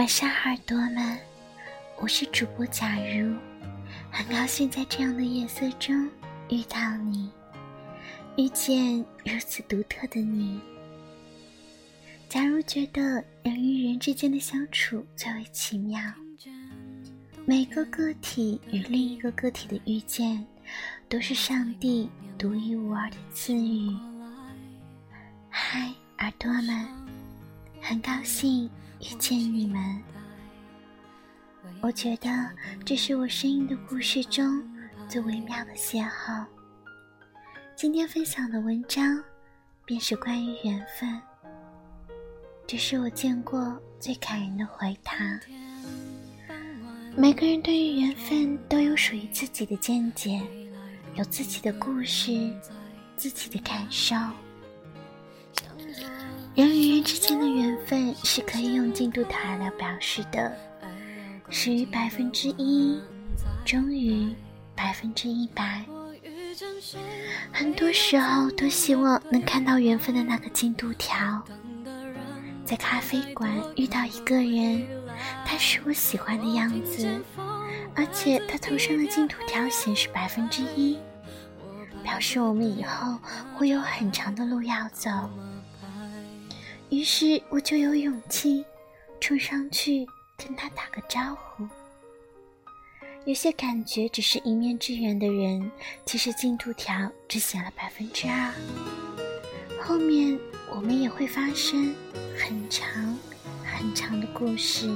晚上好，耳朵们，我是主播假如，很高兴在这样的夜色中遇到你，遇见如此独特的你。假如觉得人与人之间的相处最为奇妙，每个个体与另一个个体的遇见，都是上帝独一无二的赐予。嗨，耳朵们，很高兴。遇见你们，我觉得这是我声音的故事中最微妙的邂逅。今天分享的文章便是关于缘分，这是我见过最感人的回答。每个人对于缘分都有属于自己的见解，有自己的故事，自己的感受。人与人之间的缘分是可以用进度条来表示的，始于百分之一，终于百分之一百。很多时候都希望能看到缘分的那个进度条。在咖啡馆遇到一个人，他是我喜欢的样子，而且他头上的进度条显示百分之一，表示我们以后会有很长的路要走。于是我就有勇气冲上去跟他打个招呼。有些感觉只是一面之缘的人，其实进度条只写了百分之二。后面我们也会发生很长很长的故事。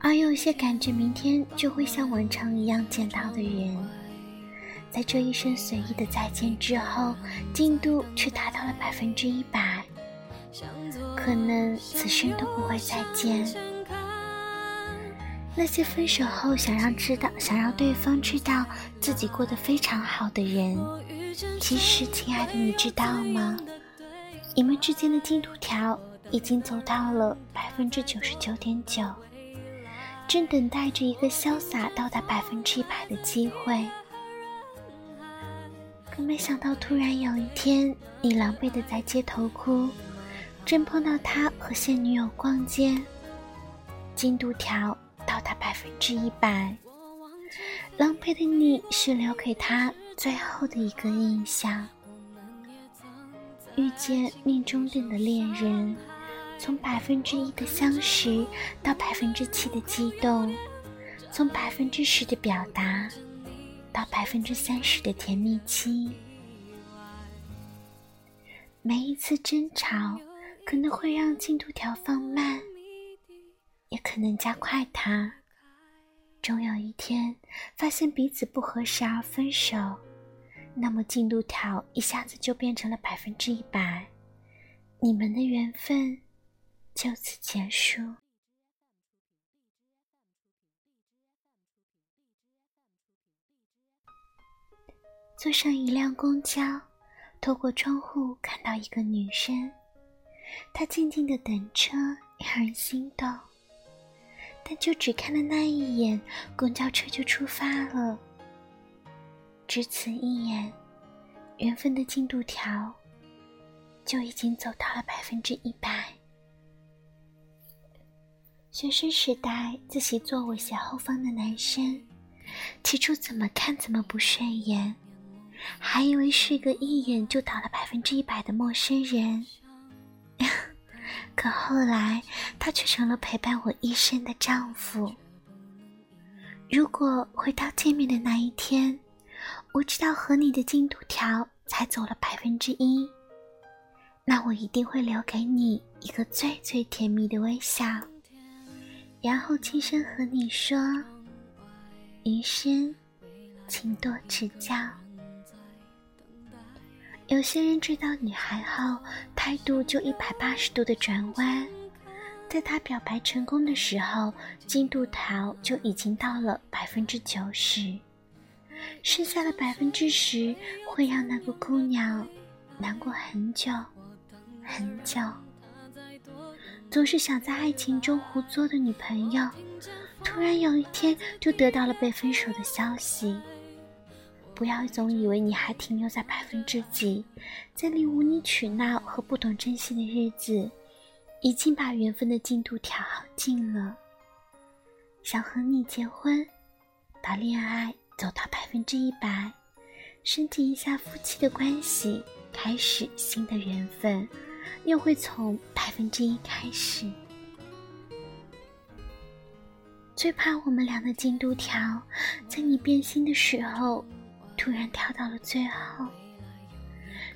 而有些感觉明天就会像往常一样见到的人。在这一声随意的再见之后，进度却达到了百分之一百，可能此生都不会再见。那些分手后想让知道、想让对方知道自己过得非常好的人，其实，亲爱的，你知道吗？你们之间的进度条已经走到了百分之九十九点九，正等待着一个潇洒到达百分之一百的机会。可没想到，突然有一天，你狼狈的在街头哭，正碰到他和现女友逛街，进度条到达百分之一百。狼狈的你是留给他最后的一个印象。遇见命中定的恋人，从百分之一的相识到百分之七的激动，从百分之十的表达。到百分之三十的甜蜜期，每一次争吵可能会让进度条放慢，也可能加快它。终有一天发现彼此不合适而分手，那么进度条一下子就变成了百分之一百，你们的缘分就此结束。坐上一辆公交，透过窗户看到一个女生，她静静的等车，让人心动。但就只看了那一眼，公交车就出发了。只此一眼，缘分的进度条就已经走到了百分之一百。学生时代，自习座位斜后方的男生，起初怎么看怎么不顺眼。还以为是个一眼就倒了百分之一百的陌生人，可后来他却成了陪伴我一生的丈夫。如果回到见面的那一天，我知道和你的进度条才走了百分之一，那我一定会留给你一个最最甜蜜的微笑，然后轻声和你说：“余生，请多指教。”有些人知道你还好，态度就一百八十度的转弯。在他表白成功的时候，进度条就已经到了百分之九十，剩下的百分之十会让那个姑娘难过很久很久。总是想在爱情中胡作的女朋友，突然有一天就得到了被分手的消息。不要总以为你还停留在百分之几，在你无理取闹和不懂珍惜的日子，已经把缘分的进度调好近了，想和你结婚，把恋爱走到百分之一百，升级一下夫妻的关系，开始新的缘分，又会从百分之一开始。最怕我们俩的进度条，在你变心的时候，突然跳到了最后。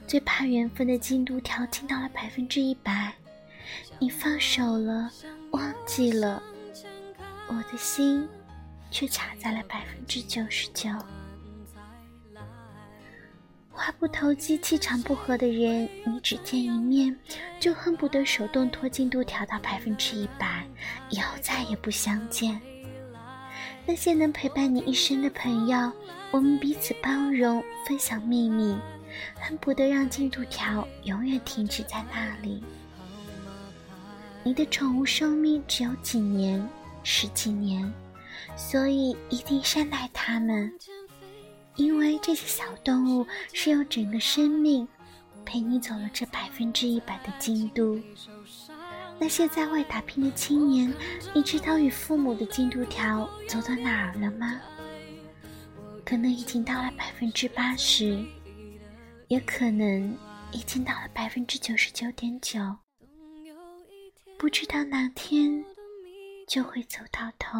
最怕缘分的进度条进到了百分之一百。你放手了，忘记了，我的心却卡在了百分之九十九。话不投机、气场不合的人，你只见一面就恨不得手动拖进度调到百分之一百，以后再也不相见。那些能陪伴你一生的朋友，我们彼此包容，分享秘密，恨不得让进度条永远停止在那里。你的宠物寿命只有几年、十几年，所以一定善待它们，因为这些小动物是用整个生命陪你走了这百分之一百的进度。那些在外打拼的青年，你知道与父母的进度条走到哪儿了吗？可能已经到了百分之八十，也可能已经到了百分之九十九点九。不知道哪天就会走到头。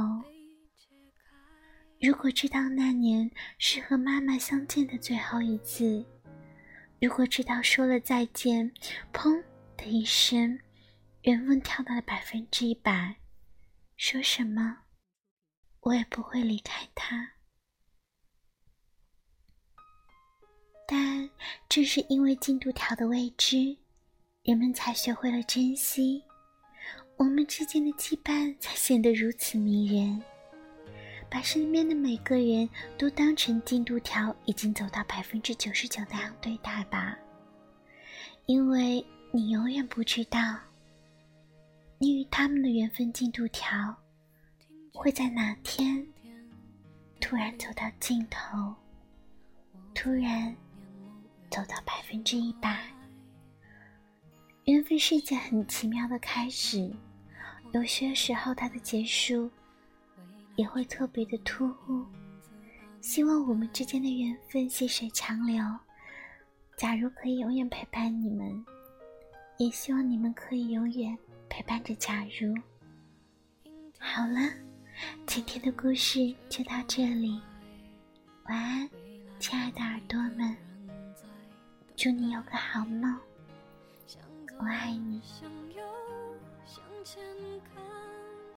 如果知道那年是和妈妈相见的最后一次，如果知道说了再见，砰的一声，缘分跳到了百分之一百，说什么我也不会离开他。但正是因为进度条的未知，人们才学会了珍惜。我们之间的羁绊才显得如此迷人。把身边的每个人都当成进度条，已经走到百分之九十九那样对待吧，因为你永远不知道，你与他们的缘分进度条会在哪天突然走到尽头，突然走到百分之一百。缘分是一件很奇妙的开始。有些时候，它的结束也会特别的突兀。希望我们之间的缘分细水长流。假如可以永远陪伴你们，也希望你们可以永远陪伴着假如。好了，今天的故事就到这里，晚安，亲爱的耳朵们，祝你有个好梦，我爱你。向前看。